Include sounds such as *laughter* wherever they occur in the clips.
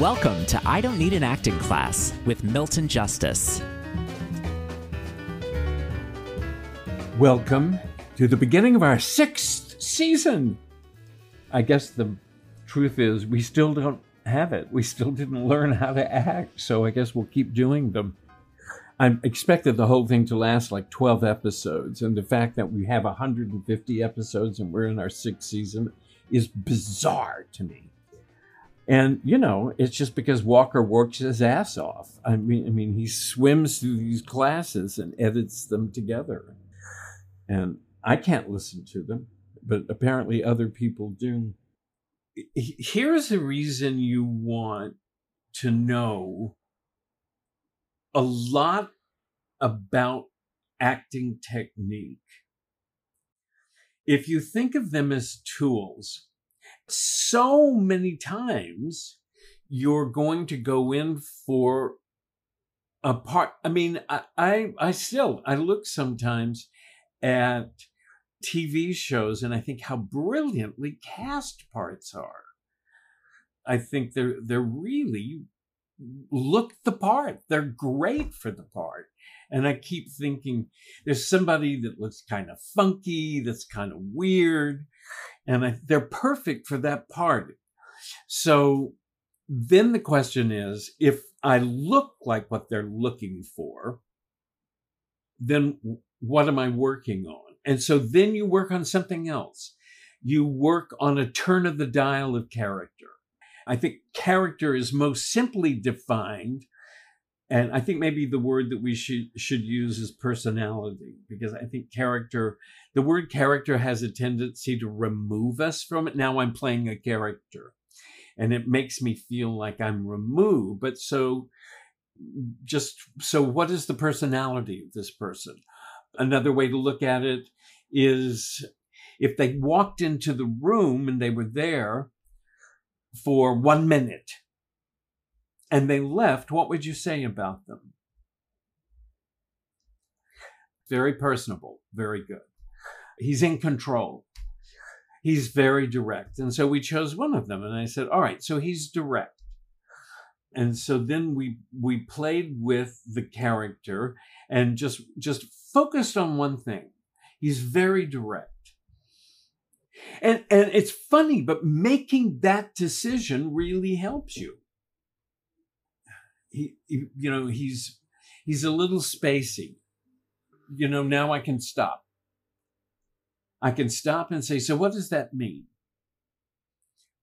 Welcome to I Don't Need an Acting Class with Milton Justice. Welcome to the beginning of our sixth season. I guess the truth is, we still don't have it. We still didn't learn how to act, so I guess we'll keep doing them. I expected the whole thing to last like 12 episodes, and the fact that we have 150 episodes and we're in our sixth season is bizarre to me. And you know, it's just because Walker works his ass off. I mean, I mean, he swims through these classes and edits them together, and I can't listen to them, but apparently other people do. Here's a reason you want to know a lot about acting technique. If you think of them as tools, so many times you're going to go in for a part. I mean, I, I, I still, I look sometimes at TV shows and I think how brilliantly cast parts are. I think they're, they're really look the part. They're great for the part. And I keep thinking there's somebody that looks kind of funky, that's kind of weird, and I, they're perfect for that part. So then the question is if I look like what they're looking for, then what am I working on? And so then you work on something else. You work on a turn of the dial of character. I think character is most simply defined and I think maybe the word that we should should use is personality because I think character the word character has a tendency to remove us from it. Now I'm playing a character and it makes me feel like I'm removed. But so just so what is the personality of this person? Another way to look at it is if they walked into the room and they were there for one minute and they left, what would you say about them? Very personable, very good. He's in control. He's very direct. And so we chose one of them. And I said, all right, so he's direct. And so then we we played with the character and just just focused on one thing. He's very direct. And and it's funny, but making that decision really helps you. He, he you know he's he's a little spacey. You know now i can stop. I can stop and say so what does that mean?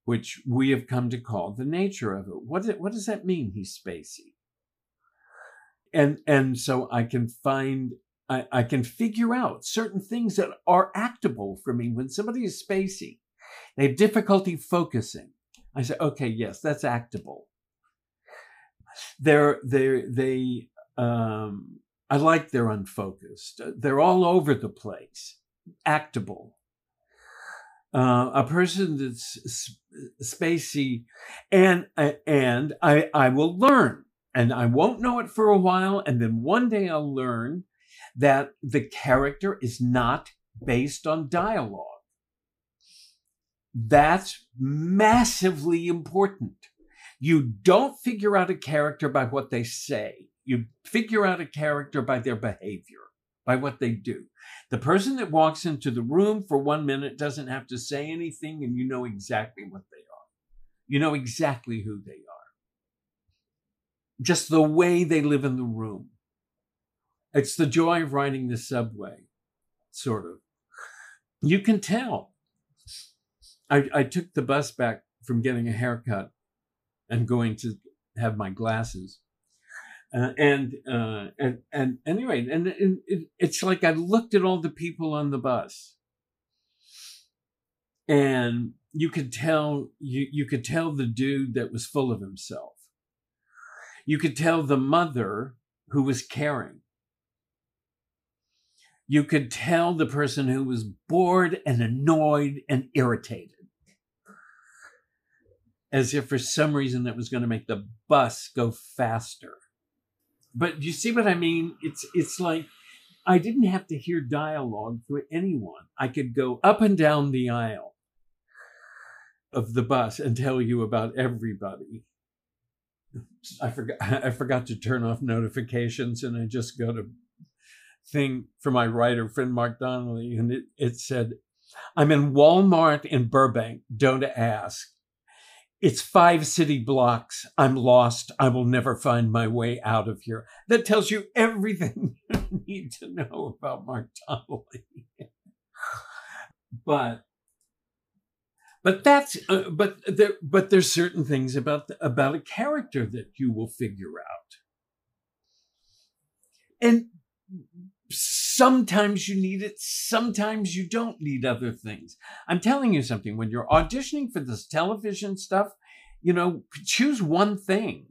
Which we have come to call the nature of it. What, it, what does that mean he's spacey? And and so i can find I, I can figure out certain things that are actable for me. When somebody is spacey they have difficulty focusing. I say okay yes that's actable. They're they're, they um, I like they're unfocused. They're all over the place, actable. Uh, a person that's spacey, and and I I will learn, and I won't know it for a while, and then one day I'll learn that the character is not based on dialogue. That's massively important. You don't figure out a character by what they say. You figure out a character by their behavior, by what they do. The person that walks into the room for one minute doesn't have to say anything, and you know exactly what they are. You know exactly who they are. Just the way they live in the room. It's the joy of riding the subway, sort of. You can tell. I, I took the bus back from getting a haircut and going to have my glasses. Uh, and, uh, and, and anyway, and, and it, it's like I looked at all the people on the bus and you could tell, you, you could tell the dude that was full of himself. You could tell the mother who was caring. You could tell the person who was bored and annoyed and irritated as if for some reason that was going to make the bus go faster. But you see what I mean? It's it's like I didn't have to hear dialogue for anyone. I could go up and down the aisle of the bus and tell you about everybody. I forgot *laughs* I forgot to turn off notifications and I just got a thing for my writer friend Mark Donnelly and it, it said, I'm in Walmart in Burbank, don't ask. It's five city blocks. I'm lost. I will never find my way out of here. That tells you everything *laughs* you need to know about Mark Donnelly. but but that's uh, but there but there's certain things about the, about a character that you will figure out and sometimes you need it sometimes you don't need other things. I'm telling you something when you're auditioning for this television stuff you know choose one thing.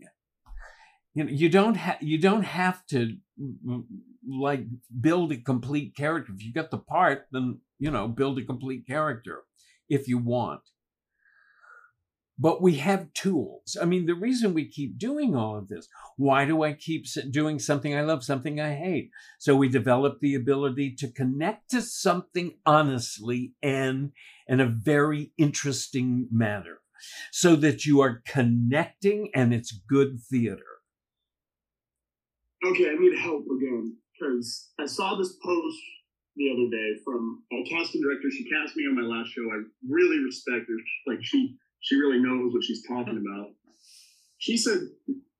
You know you don't have you don't have to mm, mm, like build a complete character. If you got the part then you know build a complete character if you want. But we have tools. I mean, the reason we keep doing all of this, why do I keep doing something I love, something I hate? So we develop the ability to connect to something honestly and in a very interesting manner so that you are connecting and it's good theater. Okay, I need help again because I saw this post the other day from a casting director. She cast me on my last show. I really respect her. Like she she really knows what she's talking *laughs* about. She said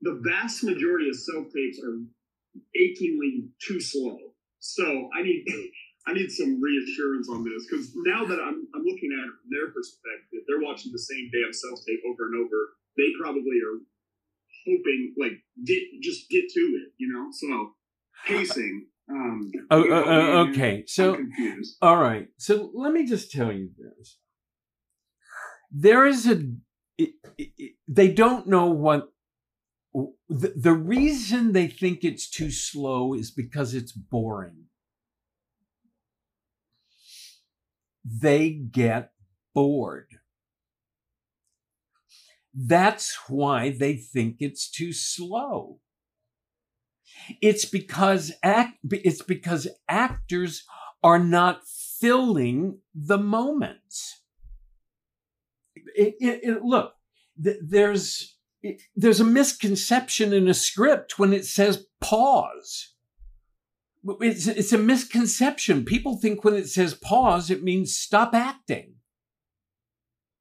the vast majority of self tapes are achingly too slow. So I need *laughs* I need some reassurance on this because now that I'm I'm looking at it from their perspective, they're watching the same damn self tape over and over. They probably are hoping like get just get to it, you know. So pacing um, oh, uh, uh, okay. So, all right. So let me just tell you this. There is a, it, it, they don't know what, the, the reason they think it's too slow is because it's boring. They get bored. That's why they think it's too slow. It's because act, it's because actors are not filling the moments. It, it, it, look, th- there's there's a misconception in a script when it says pause. It's, it's a misconception. People think when it says pause, it means stop acting.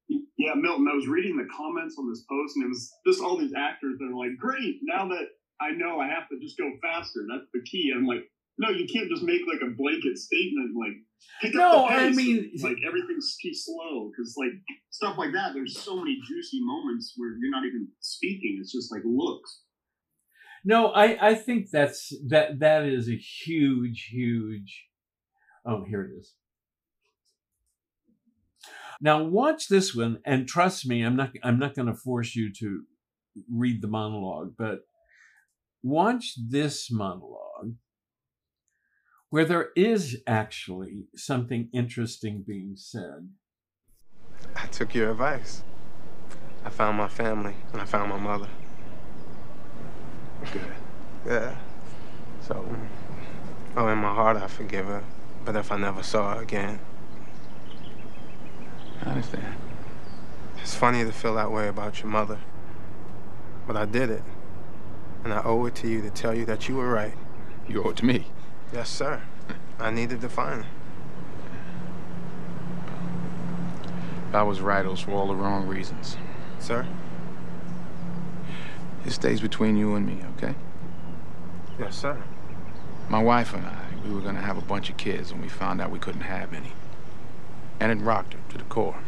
Yeah, Milton, I was reading the comments on this post, and it was just all these actors that are like, great, now that I know I have to just go faster. That's the key. I'm like, no, you can't just make like a blanket statement like pick no, up the pace. I mean, like everything's too slow because like stuff like that. There's so many juicy moments where you're not even speaking. It's just like looks. No, I I think that's that that is a huge huge. Oh, here it is. Now watch this one, and trust me, I'm not I'm not going to force you to read the monologue, but watch this monologue where there is actually something interesting being said. I took your advice. I found my family and I found my mother. Good. Yeah. So, oh, in my heart, I forgive her. But if I never saw her again, I understand. It's funny to feel that way about your mother. But I did it. And I owe it to you to tell you that you were right. You owe it to me? Yes, sir. I needed to find her. If I was right, it was for all the wrong reasons. Sir? It stays between you and me, okay? Yes, sir. My wife and I, we were gonna have a bunch of kids and we found out we couldn't have any. And it rocked her to the core.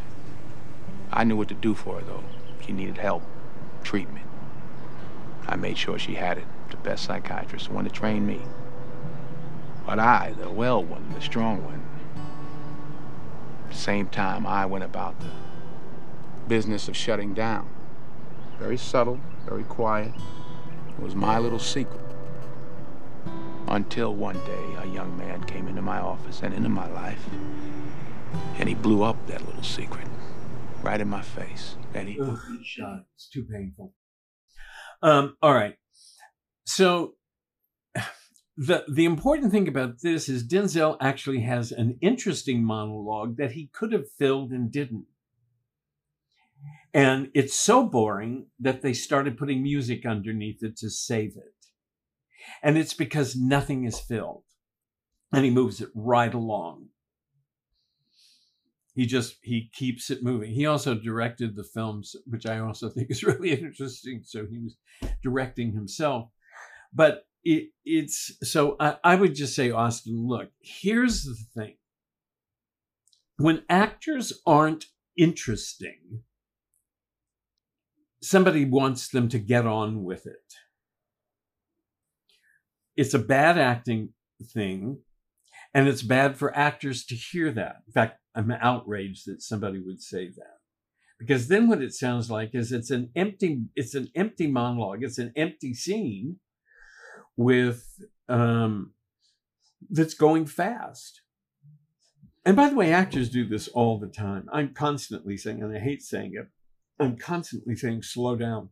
I knew what to do for her, though. She needed help, treatment. I made sure she had it. The best psychiatrist, the one that trained me. But I, the well one, the strong one, same time, I went about the business of shutting down. Very subtle, very quiet. It was my little secret. Until one day, a young man came into my office and into my life, and he blew up that little secret right in my face. And he. Ugh, shot. It's too painful. Um, all right. So the the important thing about this is Denzel actually has an interesting monologue that he could have filled and didn't. And it's so boring that they started putting music underneath it to save it. And it's because nothing is filled. And he moves it right along. He just he keeps it moving. He also directed the films, which I also think is *laughs* really interesting. So he was directing himself. But it, it's so I, I would just say, Austin, look, here's the thing. When actors aren't interesting, somebody wants them to get on with it. It's a bad acting thing, and it's bad for actors to hear that. In fact, I'm outraged that somebody would say that. Because then what it sounds like is it's an empty, it's an empty monologue, it's an empty scene with um that's going fast. And by the way, actors do this all the time. I'm constantly saying, and I hate saying it, I'm constantly saying, slow down.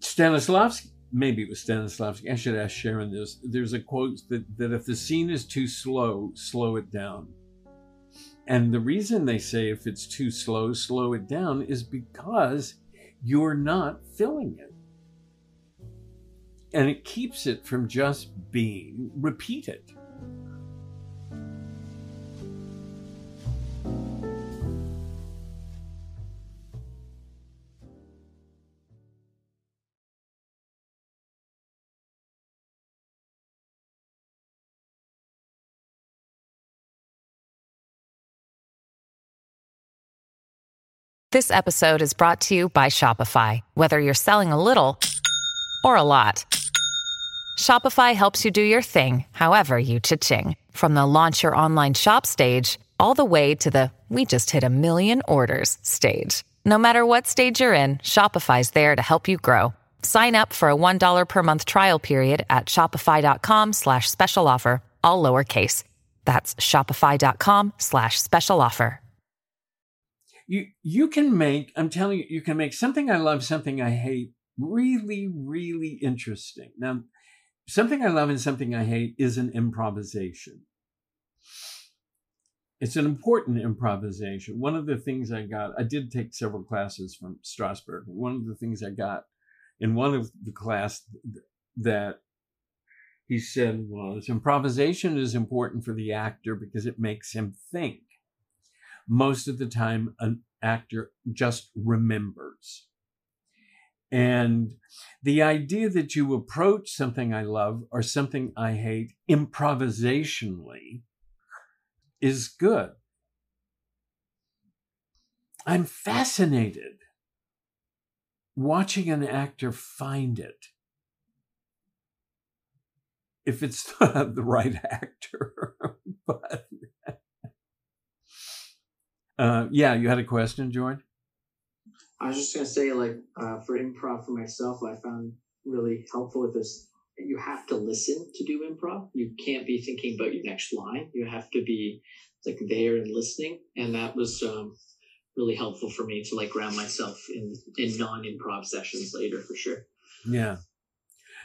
Stanislavski, maybe it was Stanislavski, I should ask Sharon this. There's a quote that, that if the scene is too slow, slow it down. And the reason they say if it's too slow, slow it down is because you're not filling it. And it keeps it from just being repeated. This episode is brought to you by Shopify. Whether you're selling a little or a lot, Shopify helps you do your thing, however you cha-ching. From the launch your online shop stage, all the way to the we just hit a million orders stage. No matter what stage you're in, Shopify's there to help you grow. Sign up for a $1 per month trial period at shopify.com slash special offer, all lowercase. That's shopify.com slash special offer. You you can make, I'm telling you, you can make something I love, something I hate really, really interesting. Now, something I love and something I hate is an improvisation. It's an important improvisation. One of the things I got, I did take several classes from Strasberg. One of the things I got in one of the class that he said was improvisation is important for the actor because it makes him think. Most of the time, an actor just remembers. And the idea that you approach something I love or something I hate improvisationally is good. I'm fascinated watching an actor find it. If it's *laughs* not the right actor, *laughs* but *laughs* uh, yeah, you had a question, George? I was just gonna say, like, uh, for improv for myself, I found really helpful with this. You have to listen to do improv. You can't be thinking about your next line. You have to be like there and listening, and that was um, really helpful for me to like ground myself in in non improv sessions later for sure. Yeah.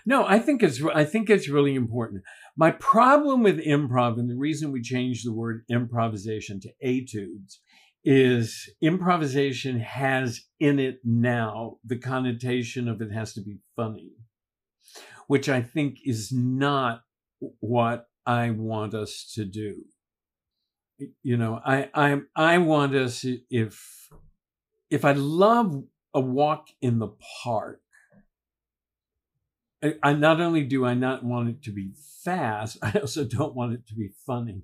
No, I think it's I think it's really important. My problem with improv and the reason we changed the word improvisation to etudes is improvisation has in it now the connotation of it has to be funny, which I think is not what I want us to do. You know, I I I want us if if I love a walk in the park, I, I not only do I not want it to be fast, *laughs* I also don't want it to be funny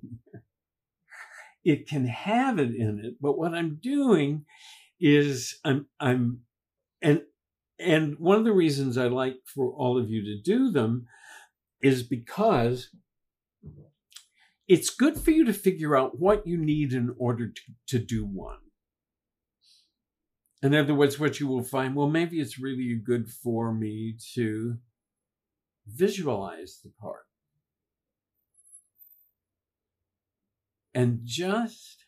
it can have it in it. But what I'm doing is I'm, I'm, and, and one of the reasons I like for all of you to do them is because it's good for you to figure out what you need in order to, to do one. In other words, what you will find, well, maybe it's really good for me to visualize the part. And just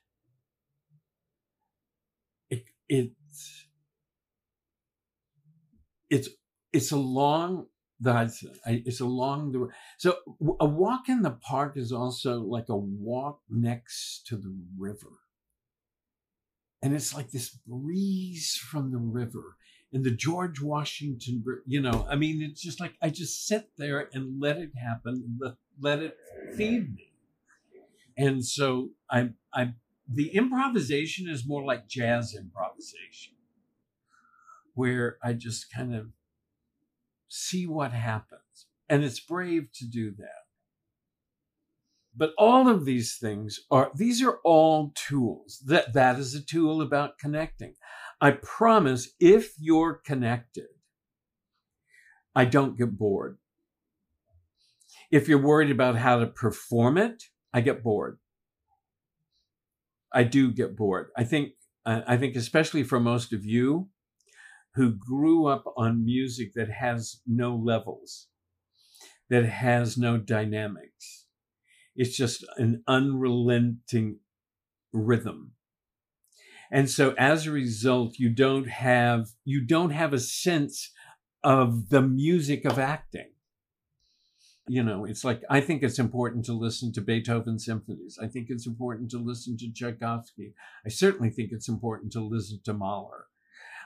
it, it's it's it's along the it's along the so a walk in the park is also like a walk next to the river and it's like this breeze from the river and the George Washington, you know, I mean, it's just like I just sit there and let it happen, let, let it feed me. And so I, I, the improvisation is more like jazz improvisation, where I just kind of see what happens. And it's brave to do that. But all of these things are, these are all tools. That, that is a tool about connecting. I promise if you're connected, I don't get bored. If you're worried about how to perform it, I get bored. I do get bored. I think I think especially for most of you who grew up on music that has no levels, that has no dynamics. It's just an unrelenting rhythm and so as a result you don't have you don't have a sense of the music of acting you know it's like i think it's important to listen to beethoven symphonies. I think it's important to listen to tchaikovsky. I certainly think it's important to listen to mahler.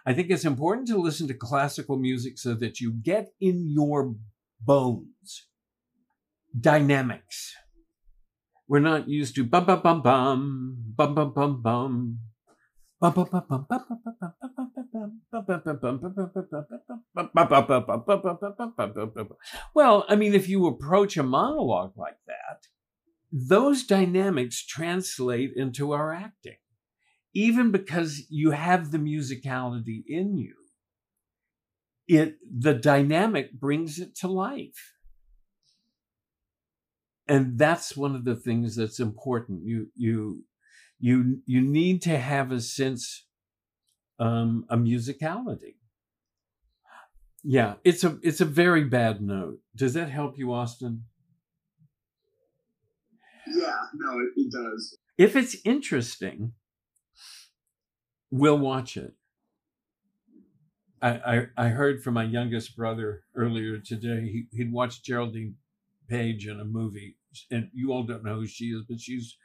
I think it's important to listen to classical music so that you get in your bones dynamics. We're not used to bum bum bum bum bum bum bum bum well, I mean, if you approach a monologue like that, those dynamics translate into our acting. Even because you have the musicality in you, it the dynamic brings it to life. And that's one of the things that's important. You you you you need to have a sense um a musicality. Yeah it's a it's a very bad note. Does that help you austin? Yeah no it, it does. If it's interesting we'll watch it. I, I, I heard from my youngest brother earlier today he, he'd watched geraldine page in a movie and you all don't know who she is but she's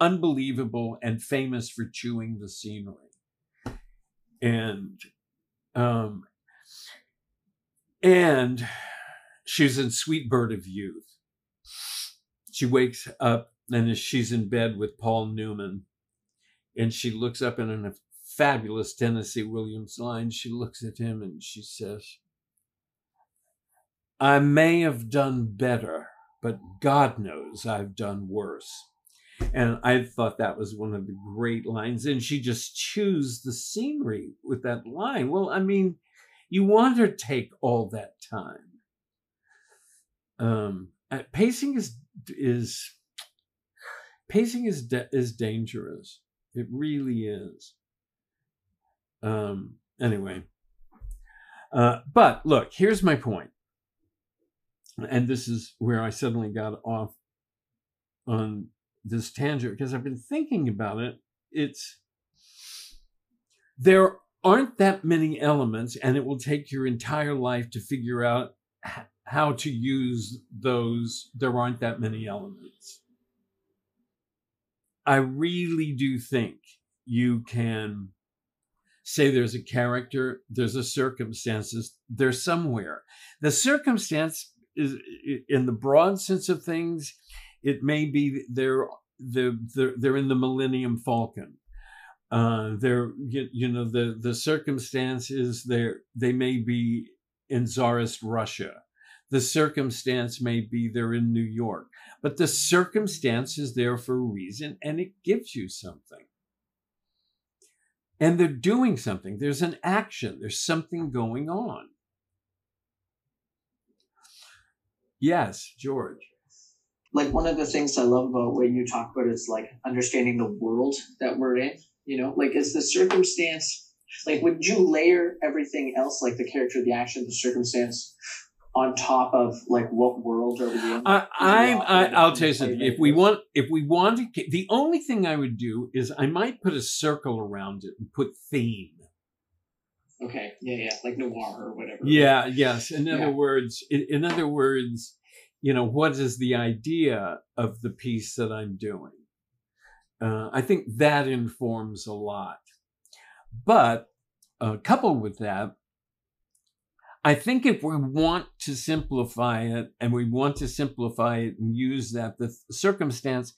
unbelievable and famous for chewing the scenery. And um and she's in Sweet Bird of Youth. She wakes up and she's in bed with Paul Newman. And she looks up in a fabulous Tennessee Williams line. She looks at him and she says, I may have done better, but God knows I've done worse. And I thought that was one of the great lines. And she just chews the scenery with that line. Well, I mean, you want her to take all that time. Um, uh, pacing is is pacing is is dangerous. It really is. Um, anyway, uh, but look, here's my point, and this is where I suddenly got off on this tangent because I've been thinking about it. It's there aren't that many elements, and it will take your entire life to figure out how to use those. There aren't that many elements. I really do think you can say there's a character, there's a circumstances, there's somewhere. The circumstance is, in the broad sense of things, it may be they're the, the they're in the Millennium Falcon. Uh, they're you, you know the the circumstances they they may be in Tsarist Russia. The circumstance may be they're in New York, but the circumstance is there for a reason, and it gives you something. And they're doing something. There's an action. There's something going on. Yes, George like one of the things I love about what you talk about is like understanding the world that we're in. You know, like is the circumstance like would you layer everything else, like the character, the action, the circumstance, on top of like what world are we in? I, I'm. I, I'll tell you something. If we want, if we want to, the only thing I would do is I might put a circle around it and put theme. Okay. Yeah. Yeah. Like noir or whatever. Yeah. Yes. In other yeah. words, in, in other words, you know, what is the idea of the piece that I'm doing? Uh, I think that informs a lot. But uh, coupled with that, I think if we want to simplify it and we want to simplify it and use that, the circumstance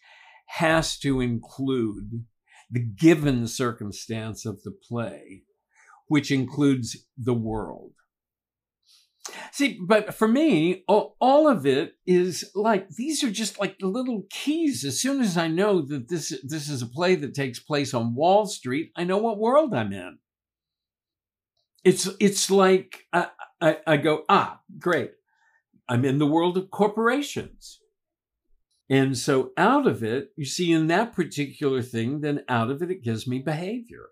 has to include the given circumstance of the play, which includes the world. See, but for me, all, of it is like these are just like the little keys. As soon as I know that this this is a play that takes place on Wall Street, I know what world I'm in. It's it's like I, I, I go ah great, I'm in the world of corporations. And so out of it, you see, in that particular thing, then out of it, it gives me behavior.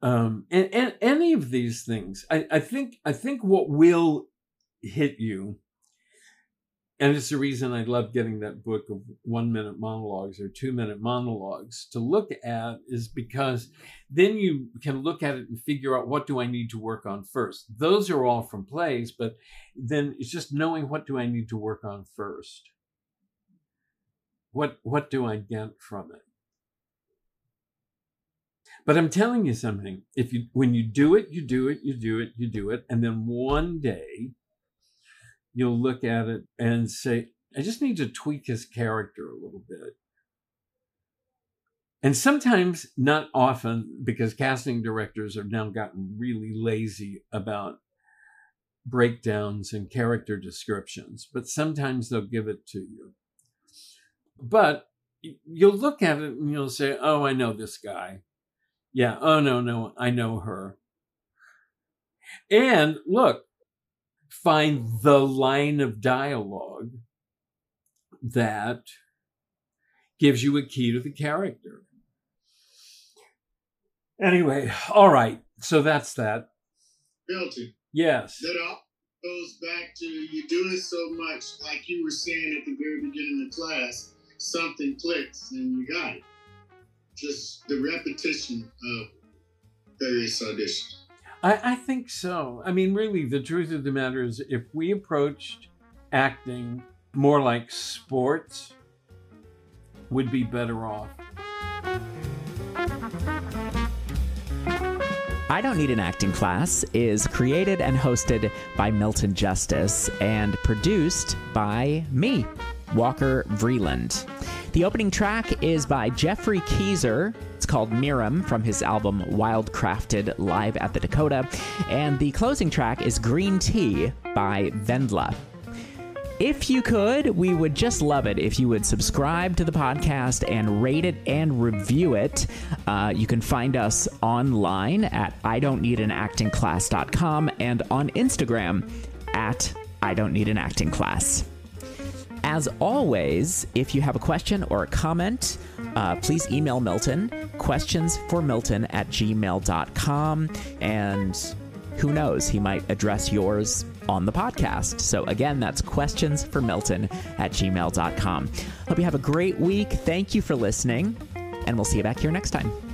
Um, and, and any of these things, I, I think, I think what will hit you and it's the reason I love getting that book of one minute monologues or two minute monologues to look at is because then you can look at it and figure out what do I need to work on first. Those are all from plays, but then it's just knowing what do I need to work on first. What what do I get from it? But I'm telling you something. If you when you do it, you do it, you do it, you do it, and then one day you'll look at it and say, I just need to tweak his character a little bit. And sometimes, not often, because casting directors have now gotten really lazy about breakdowns and character descriptions, but sometimes they'll give it to you. But you'll look at it and you'll say, Oh, I know this guy. Yeah. Oh, no, no, I know her. And look, find the line of dialogue that gives you a key to the character. Anyway, all right. So that's that. Milton. Yes. That all goes back to you doing so much, like you were saying at the very beginning of class, something clicks and you got it. Just the repetition of various auditions. I, I think so. I mean, really, the truth of the matter is, if we approached acting more like sports, would be better off. I Don't Need an Acting Class is created and hosted by Milton Justice and produced by me, Walker Vreeland. The opening track is by Geoffrey Keezer. It's called Miriam from his album Wildcrafted Live at the Dakota. And the closing track is Green Tea by Vendla. If you could, we would just love it if you would subscribe to the podcast and rate it and review it. Uh, you can find us online at I don't need an acting class.com and on Instagram at I don't need an acting class. As always, if you have a question or a comment, uh, please email Milton, questions for Milton at gmail.com. And who knows, he might address yours on the podcast. So, again, that's questions for Milton at gmail.com. Hope you have a great week. Thank you for listening, and we'll see you back here next time.